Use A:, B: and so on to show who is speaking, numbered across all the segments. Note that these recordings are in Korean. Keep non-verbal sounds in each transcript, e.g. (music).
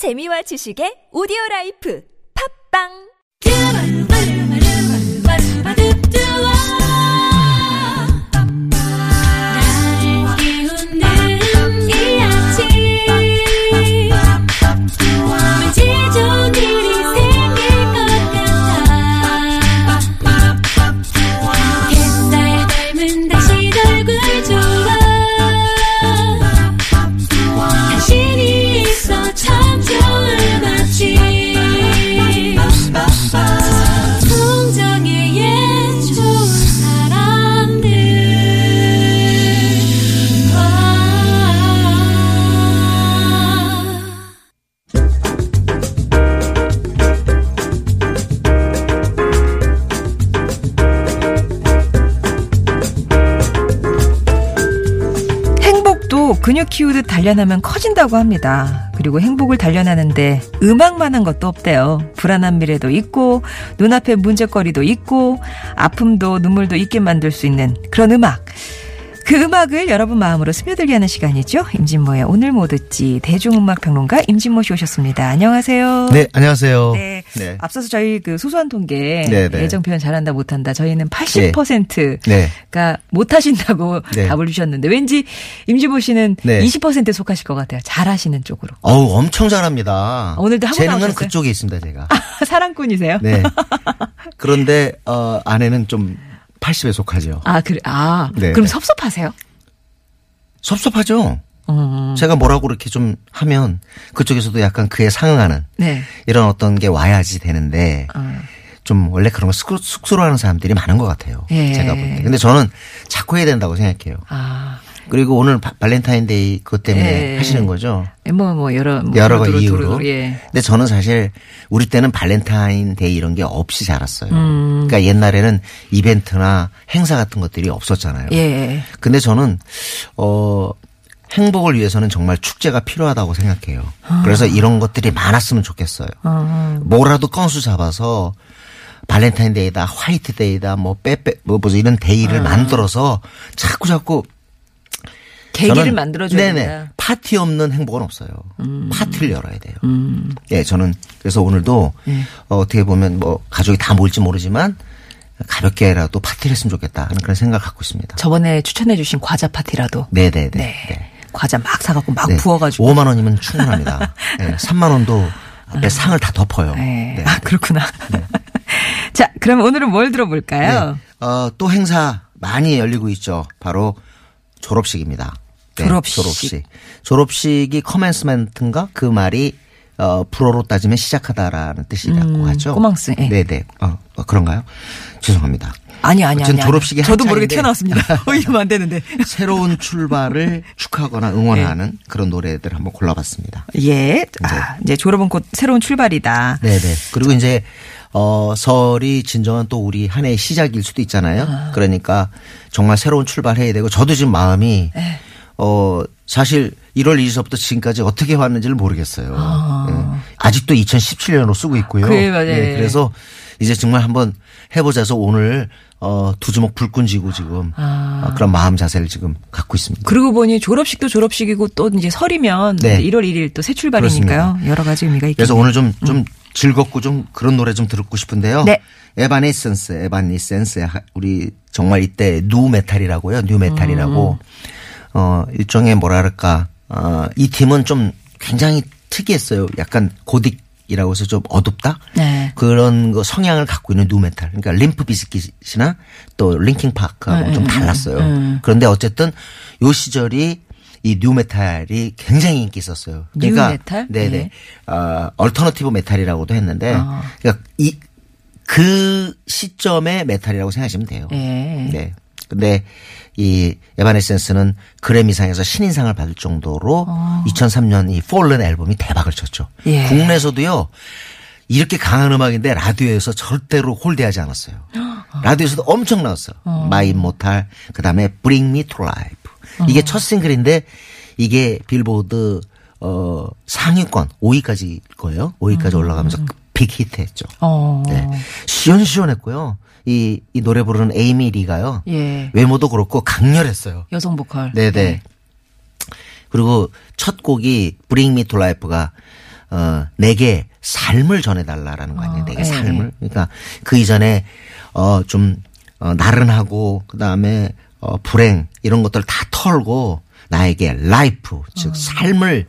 A: 재미와 지식의 오디오 라이프. 팝빵
B: 행복도 근육 키우듯 단련하면 커진다고 합니다. 그리고 행복을 단련하는데 음악만한 것도 없대요. 불안한 미래도 있고 눈앞에 문제거리도 있고 아픔도 눈물도 있게 만들 수 있는 그런 음악. 그 음악을 여러분 마음으로 스며들게 하는 시간이죠. 임진모의 오늘 뭐 듣지 대중음악 평론가 임진모 씨 오셨습니다. 안녕하세요.
C: 네, 안녕하세요.
B: 네.
C: 네.
B: 앞서서 저희 그 소소한 통계
C: 네, 네.
B: 예정 표현 잘한다 못한다 저희는 80%가
C: 네.
B: 못 하신다고 (laughs)
C: 네.
B: 답을 주셨는데 왠지 임지보 씨는
C: 네.
B: 20%에 속하실 것 같아요. 잘하시는 쪽으로.
C: 어우, 엄청 잘합니다.
B: 오늘도 하고
C: 재능은
B: 나오셨어요?
C: 그쪽에 있습니다, 제가. (laughs)
B: 사랑꾼이세요?
C: 네. 그런데, 어, 아내는 좀 80에 속하죠.
B: 아 그래. 아
C: 네.
B: 그럼 섭섭하세요?
C: 섭섭하죠?
B: 음.
C: 제가 뭐라고 그렇게 좀 하면 그쪽에서도 약간 그에 상응하는
B: 네.
C: 이런 어떤 게 와야지 되는데
B: 어.
C: 좀 원래 그런 거 쑥- 쑥스러워하는 사람들이 많은 것 같아요.
B: 예.
C: 제가 볼 때. 근데 저는 자꾸 해야 된다고 생각해요.
B: 아.
C: 그리고 오늘 바- 발렌타인데이 그것 때문에
B: 예.
C: 하시는 거죠.
B: 뭐, 뭐, 여러, 뭐
C: 여러 가지 이유로.
B: 두루, 예.
C: 근데 저는 사실 우리 때는 발렌타인데이 이런 게 없이 자랐어요.
B: 음.
C: 그러니까 옛날에는 이벤트나 행사 같은 것들이 없었잖아요.
B: 예.
C: 근데 저는 어 행복을 위해서는 정말 축제가 필요하다고 생각해요. 그래서 이런 것들이 많았으면 좋겠어요.
B: 어.
C: 뭐라도 건수 잡아서 발렌타인데이다, 화이트데이다, 뭐 빼빼 뭐 뭐지 이런 데이를
B: 아.
C: 만들어서 자꾸 자꾸
B: 계기를 만들어줘야
C: 네네.
B: 된다. 음.
C: 파티 없는 행복은 없어요. 파티를 열어야 돼요. 예, 저는 그래서 오늘도
B: 예.
C: 어, 어떻게 보면 뭐 가족이 다 모일지 모르지만 가볍게라도 파티를 했으면 좋겠다 하는 그런 생각을 갖고 있습니다.
B: 저번에 추천해주신 과자 파티라도.
C: 네네네.
B: 네.
C: 네.
B: 과자 막 사갖고 막
C: 네.
B: 부어가지고.
C: 5만 원이면 충분합니다. 네, (laughs) 3만 원도 앞에 상을 다 덮어요.
B: 네.
C: 네.
B: 아, 그렇구나. (laughs) 자, 그럼 오늘은 뭘 들어볼까요?
C: 네. 어, 또 행사 많이 열리고 있죠. 바로 졸업식입니다. 네,
B: 졸업식.
C: 졸업식. 졸업식이 커맨스멘트인가 그 말이 어, 불어로 따지면 시작하다라는 뜻이라고
B: 음,
C: 하죠.
B: 꼬망스, 예.
C: 네네. 어, 어, 그런가요? 죄송합니다.
B: 아니, 아니, 아니.
C: 졸업식이
B: 저도 모르게. 튀어나왔습니다. (laughs) 어, 이러면 안 되는데.
C: 새로운 출발을 축하하거나 응원하는 그런 노래들 한번 골라봤습니다.
B: 예. 아, 이제 졸업은 곧 새로운 출발이다.
C: 네네. 그리고 이제 어 설이 진정한 또 우리 한 해의 시작일 수도 있잖아요. 그러니까 정말 새로운 출발해야 되고 저도 지금 마음이
B: 네.
C: 어 사실 1월 2일서부터 지금까지 어떻게 왔는지를 모르겠어요. 예. 아직도 2017년으로 쓰고 있고요.
B: 그래, 맞아요.
C: 예, 그래서 이제 정말 한번 해보자서 오늘 어, 두 주먹 불끈 쥐고 지금
B: 아.
C: 어, 그런 마음 자세를 지금 갖고 있습니다.
B: 그러고 보니 졸업식도 졸업식이고 또 이제 설이면
C: 네.
B: 1월 1일 또 새 출발이니까요. 여러 가지 의미가 있겠네요.
C: 그래서 오늘 좀, 좀 즐겁고 좀 그런 노래 좀 듣고 싶은데요.
B: 네.
C: 에바네센스, 에바네센스. 우리 정말 이때 nu metal이라고요. nu metal이라고. 어, 일종의 뭐랄까. 어, 이 팀은 좀 굉장히 특이했어요. 약간 고딕이라고 해서 좀 어둡다?
B: 네.
C: 그런 거 성향을 갖고 있는 nu metal. 그러니까 림프 비즈킷이나 또 링킨 파크하고
B: 음,
C: 좀 달랐어요. 그런데 어쨌든 요 시절이 이 nu metal이 굉장히 인기 있었어요. 그러니까
B: nu metal?
C: 네네.
B: 네.
C: 어, alternative metal이라고도 했는데
B: 아.
C: 그러니까 이 그 시점의 메탈이라고 생각하시면 돼요.
B: 예.
C: 네. 근데 이 에바네센스는 그래미상에서 신인상을 받을 정도로 2003년 이 Fallen 앨범이 대박을 쳤죠.
B: 어. 예.
C: 국내에서도요. 이렇게 강한 음악인데 라디오에서 절대로 홀대하지 않았어요. (gasps) 라디오에서도 엄청 나왔어. 요 My Immortal 그다음에 Bring Me to Life. 이게 첫 싱글인데 이게 빌보드 어 상위권 5위까지 거예요. 5위까지 올라가면서 big hit했죠.
B: 어.
C: 네. 시원시원했고요. 이, 이 노래 부르는 에이미 리가요.
B: 예.
C: 외모도 그렇고 강렬했어요.
B: 여성 보컬.
C: 네네. 그리고 첫 곡이 Bring Me to Life가 어, 내게 삶을 전해달라라는 거 아니에요. 내게
B: 예.
C: 삶을. 그러니까 그 이전에 어, 좀 어, 나른하고 그 다음에 어, 불행 이런 것들 다 털고 나에게 라이프 즉 삶을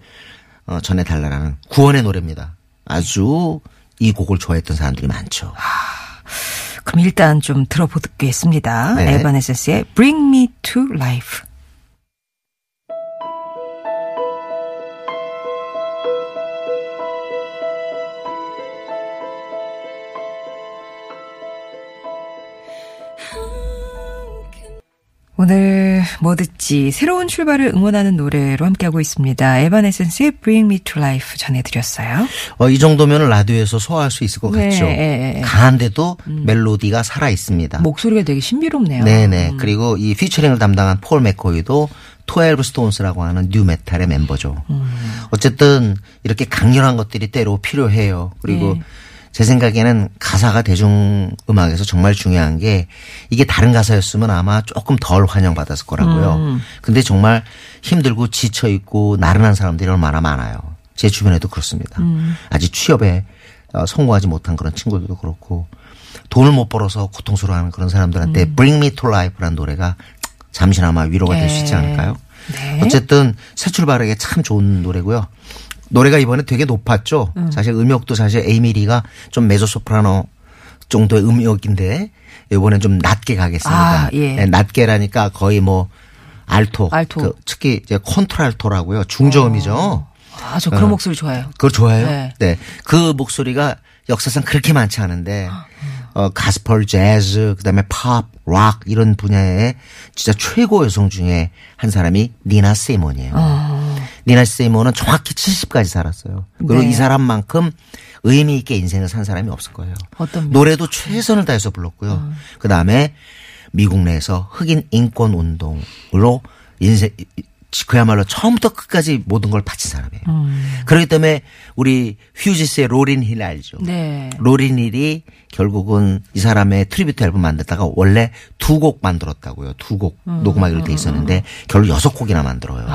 C: 어, 전해달라는 구원의 노래입니다. 아주 이 곡을 좋아했던 사람들이 많죠.
B: 그럼 일단 좀 들어보겠습니다.
C: 네.
B: 에바네센스의 Bring Me to Life. 오늘 뭐 듣지 새로운 출발을 응원하는 노래로 함께하고 있습니다. 에바네센스의 Bring Me to Life 전해드렸어요.
C: 어, 이 정도면 라디오에서 소화할 수 있을 것
B: 네,
C: 같죠.
B: 예.
C: 강한데도 멜로디가 살아 있습니다.
B: 목소리가 되게 신비롭네요.
C: 네네. 그리고 이 피처링을 담당한 폴 맥코이도 Twelve Stones라고 하는 nu metal의 멤버죠. 어쨌든 이렇게 강렬한 것들이 때로 필요해요. 그리고
B: 네.
C: 제 생각에는 가사가 대중음악에서 정말 중요한 게 이게 다른 가사였으면 아마 조금 덜 환영받았을 거라고요. 근데 정말 힘들고 지쳐 있고 나른한 사람들이 얼마나 많아요. 제 주변에도 그렇습니다. 아직 취업에 어, 성공하지 못한 그런 친구들도 그렇고 돈을 못 벌어서 고통스러워하는 그런 사람들한테 Bring Me to Life라는 노래가 잠시나마 위로가 될 수 있지
B: 네.
C: 않을까요?
B: 네.
C: 어쨌든 새 출발에게 참 좋은 노래고요. 노래가 이번에 되게 높았죠.
B: 음.
C: 사실 음역도 사실 에이미리가 좀 메조소프라노 정도의 음역인데 이번엔 좀 낮게 가겠습니다.
B: 아, 예.
C: 네, 낮게라니까 거의 뭐 알토,
B: 알토.
C: 그 특히 이제 콘트랄토라고요. 중저음이죠.
B: 아, 저 그런 목소리 좋아해요.
C: 그걸 좋아해요?
B: 네.
C: 네. 그 목소리가 역사상 그렇게 많지 않은데,
B: 아,
C: 어, 가스펄, 재즈, 그 다음에 팝, 락, 이런 분야의 진짜 최고 여성 중에 한 사람이 니나 세이몬이에요. 니나 세이몬은 정확히 70까지 살았어요. 그리고
B: 네.
C: 이 사람만큼 의미 있게 인생을 산 사람이 없을 거예요. 노래도 최선을 다해서 불렀고요. 그 다음에 미국 내에서 흑인 인권 운동으로 인생 그야말로 처음부터 끝까지 모든 걸 바친 사람이에요. 그렇기 때문에 우리 푸지스의 로린 힐 알죠?
B: 네.
C: 로린 힐이 결국은 이 사람의 tribute 앨범 만들다가 원래 두 곡 만들었다고요. 두곡 녹음하기로 돼 있었는데 결국 여섯 곡이나 만들어요.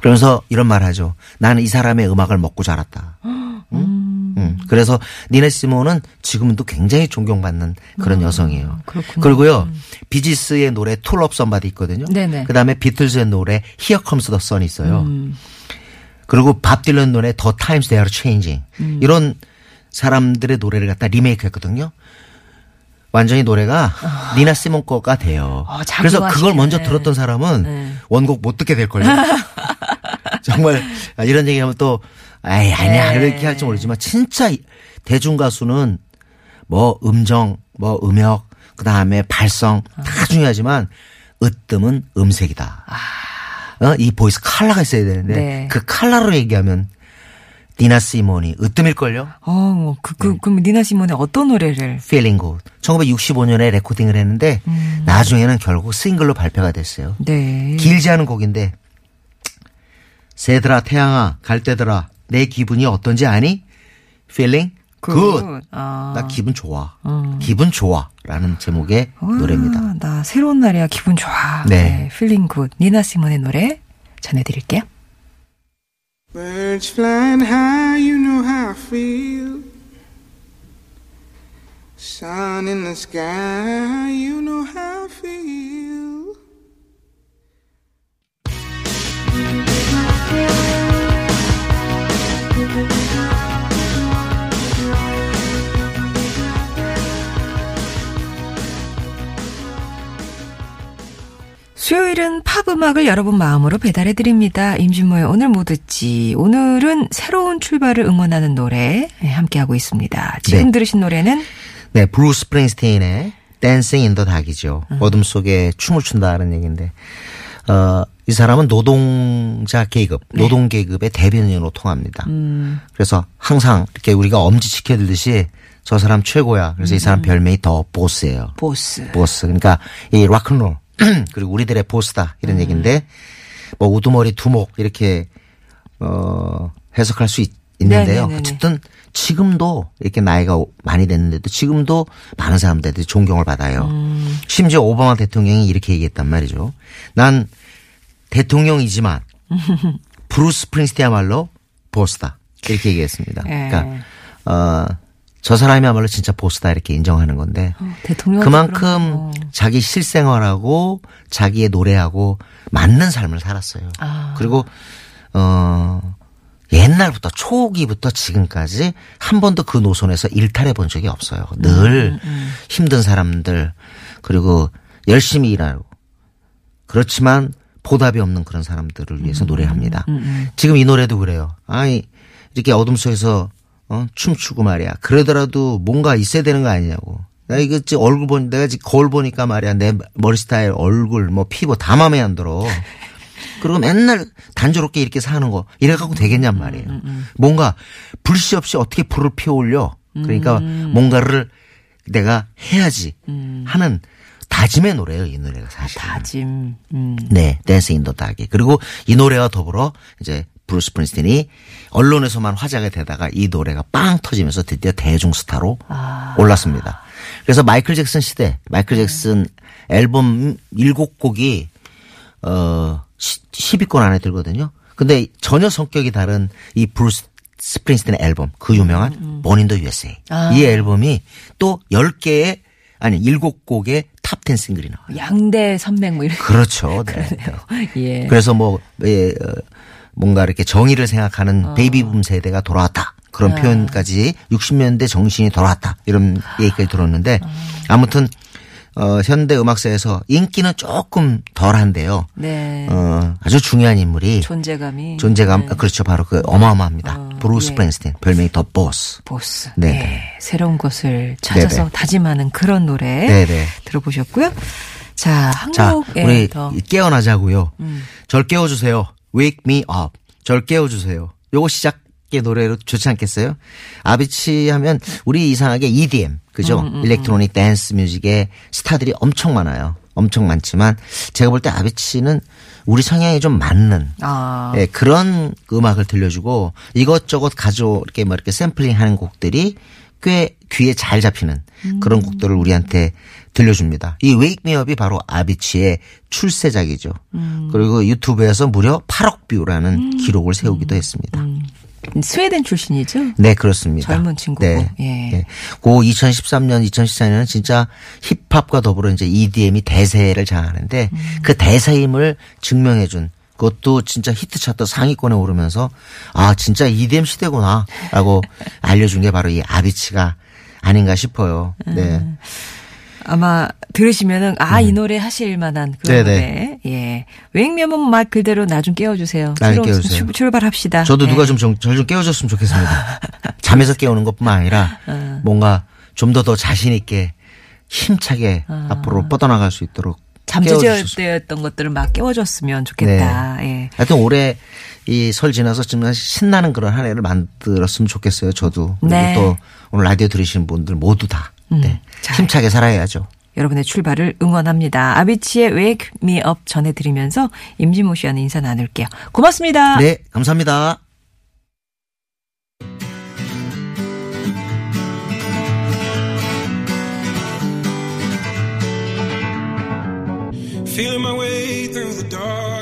C: 그러면서 이런 말 하죠. 나는 이 사람의 음악을 먹고 자랐다. (gasps) 응? 응. 그래서 니나 시몬은 지금도 굉장히 존경받는 그런 여성이에요.
B: 그렇구나.
C: 그리고요. 비지스의 노래 To Love Somebody 있거든요.
B: 네네.
C: 그다음에 비틀즈의 노래 Here Comes the Sun 있어요. 그리고 밥 딜런 노래 Times They Are Changing 이런 사람들의 노래를 갖다 리메이크 했거든요. 완전히 노래가 니나 시몬 거가 돼요.
B: 어,
C: 그래서 그걸. 먼저 들었던 사람은
B: 네.
C: 원곡 못 듣게 될 걸요. (laughs) 정말 아, 이런 얘기하면 또 아이 아니야
B: 네.
C: 이렇게 할지 모르지만 진짜 이- 대중 가수는 뭐 음정, 뭐 음역, 그 다음에 발성 다 중요하지만 으뜸은 음색이다. 어? 이 voice color가 있어야 되는데
B: 네.
C: 그 컬러로 얘기하면 니나 시몬이 으뜸일걸요?
B: 어, 그,
C: 네.
B: 그, 그럼 니나 시몬의 어떤 노래를?
C: Feeling Good. 1965년에 레코딩을 했는데
B: 음.
C: 나중에는 결국 싱글로 발표가 됐어요.
B: 네.
C: 길지 않은 곡인데 새들아 태양아 갈대들아 내 기분이 어떤지 아니? Feeling Good.
B: 아.
C: 나 기분 좋아. 기분 좋아 라는 제목의 노래입니다.
B: 아, 나 새로운 날이야 기분 좋아.
C: 네.
B: Feeling Good. 니나 시몬의 노래 전해드릴게요.
D: Birds flying high, you know how I feel. Sun in the sky, you know how
B: 수요일은 팝 음악을 여러분 마음으로 배달해 드립니다. 임진모의 오늘 뭐 듣지. 오늘은 새로운 출발을 응원하는 노래 예, 함께 하고 있습니다. 지금
C: 네.
B: 들으신 노래는
C: 네, 브루스 스프링스틴의 Dancing in the Dark이죠.
B: 음.
C: 어둠 속에 춤을 춘다는 얘기인데, 어, 이 사람은 노동자 계급,
B: 네.
C: 노동 계급의 대변인으로 통합니다.
B: 음.
C: 그래서 항상 이렇게 우리가 엄지 치켜들듯이 저 사람 최고야. 그래서 이
B: 음.
C: 사람 별명이 The Boss예요.
B: 보스.
C: 보스. 그러니까 이 락큰롤 (clears throat) 그리고 우리들의 보스다 이런
B: 음.
C: 얘기인데 뭐 우두머리 두목 이렇게 어 해석할 수 있, 는데요
B: 네네네네.
C: 어쨌든 지금도 이렇게 나이가 오- 많이 됐는데도 지금도 많은 사람들이 존경을 받아요.
B: 음.
C: 심지어 오바마 대통령이 이렇게 얘기했단 말이죠. 난 대통령이지만 (laughs) 브루스 스프링스틴이야말로 보스다. 이렇게 얘기했습니다.
B: 예.
C: 그러니까 어, 저 사람이야말로 진짜 보스다 이렇게 인정하는 건데
B: 어, 대통령
C: 그만큼 자기 실생활하고 자기의 노래하고 맞는 삶을 살았어요.
B: 아.
C: 그리고 어 옛날부터 초기부터 지금까지 한 번도 그 노선에서 일탈해 본 적이 없어요. 늘
B: 음,
C: 힘든 사람들 그리고 열심히 일하고 그렇지만 보답이 없는 그런 사람들을
B: 음,
C: 위해서 노래합니다. 지금 이 노래도 그래요. 아니 이렇게 어둠 속에서 어, 춤추고 말이야. 그러더라도 뭔가 있어야 되는 거 아니냐고. 나 이거 지금 얼굴 보니 내가 지금 거울 보니까 말이야 내 머리 스타일, 얼굴, 뭐 피부 다 마음에 안 들어. 그리고 맨날 단조롭게 이렇게 사는 거 이래 갖고 되겠냔 말이에요. 뭔가 불씨 없이 어떻게 불을 피워 올려. 그러니까 뭔가를 내가 해야지 하는 다짐의 노래예요, 이 노래가 사실.
B: 다짐. 음.
C: 네, Dancing in the Dark이. 그리고 이 노래와 더불어 이제 브루스 스프링스틴이 언론에서만 화제가 되다가 이 노래가 빵 터지면서 드디어 대중 스타로 올랐습니다. 그래서 마이클 잭슨 시대, 마이클 잭슨 앨범 7곡이 어 10위권 안에 들거든요. 근데 전혀 성격이 다른 이 브루스 스프링스틴의 앨범, 그 유명한 Born in the USA. 이 앨범이 또 10개의 아니 7곡의 탑10 싱글이 나와요.
B: 양대 산맥 뭐 이렇게.
C: 그렇죠. (laughs) 네.
B: 예.
C: 그래서 뭐, 예, 어, 뭔가 이렇게 정의를 생각하는 베이비붐 세대가 돌아왔다. 그런 표현까지 60년대 정신이 돌아왔다. 이런 얘기까지 들었는데 아무튼 어, 현대 음악사에서 인기는 조금 덜한데요.
B: 네.
C: 어, 아주 중요한 인물이
B: 존재감이.
C: 존재감,
B: 네.
C: 아, 그렇죠. 바로 그 어마어마합니다. 브루스
B: 예.
C: 스프링스틴, 별명이 The Boss.
B: 보스.
C: 네.
B: 네. 새로운 것을 찾아서
C: 네네.
B: 다짐하는 그런 노래
C: 네네.
B: 들어보셨고요. 자,
C: 자,
B: 한 곡
C: 우리
B: 더
C: 깨어나자고요. 절 깨워 주세요. Wake me up. 절 깨워주세요. 요거 시작 의 노래로 좋지 않겠어요? 아비치 하면 우리 이상하게 EDM, 그죠? electronic dance music의 스타들이 엄청 많아요. 엄청 많지만 제가 볼 때 아비치는 우리 성향에 좀 맞는
B: 아.
C: 예, 그런 음악을 들려주고 이것저것 가져 이렇게 뭐 이렇게 샘플링 하는 곡들이 꽤 귀에 잘 잡히는 그런 곡들을 우리한테 들려줍니다. 이 Wake Me Up이 바로 아비치의 출세작이죠. 그리고 유튜브에서 무려 8억 뷰라는 기록을 세우기도 했습니다.
B: 스웨덴 출신이죠?
C: 네, 그렇습니다.
B: 젊은 친구고,
C: 네.
B: 예.
C: 네. 그 2013년, 2014년은 진짜 힙합과 더불어 이제 EDM이 대세를 장악하는데
B: 음.
C: 그 대세임을 증명해준 그것도 진짜 히트 차트 상위권에 오르면서 아, 진짜 EDM 시대구나 라고 (laughs) 알려준 게 바로 이 아비치가 아닌가 싶어요. 네.
B: 음. 아마 들으시면은 아이 노래 하실 만한 그런
C: 음. 네네.
B: 노래. 예. 웽면은 말 그대로 나 좀 깨워주세요. 새로운
C: 깨워주세요.
B: 출- 출발합시다.
C: 저도
B: 예.
C: 누가 좀절좀 깨워줬으면 좋겠습니다. (laughs) 잠에서 깨우는 것뿐만 아니라
B: 어.
C: 뭔가 좀 더더 자신 있게 힘차게 앞으로 뻗어나갈 수 있도록
B: 때였던 것들을 막 깨워줬으면 좋겠다. 예.
C: 하여튼 올해 이 설 지나서 좀 신나는 그런 한 해를 만들었으면 좋겠어요. 저도. 그리고
B: 네.
C: 또 오늘 라디오 들으시는 분들 모두 다. 네.
B: 자.
C: 힘차게 살아야죠.
B: 여러분의 출발을 응원합니다. 아비치의 Wake Me Up 전해드리면서 임진모 씨와는 인사 나눌게요. 고맙습니다.
C: 네. 감사합니다.
E: Feeling my way through the darkness.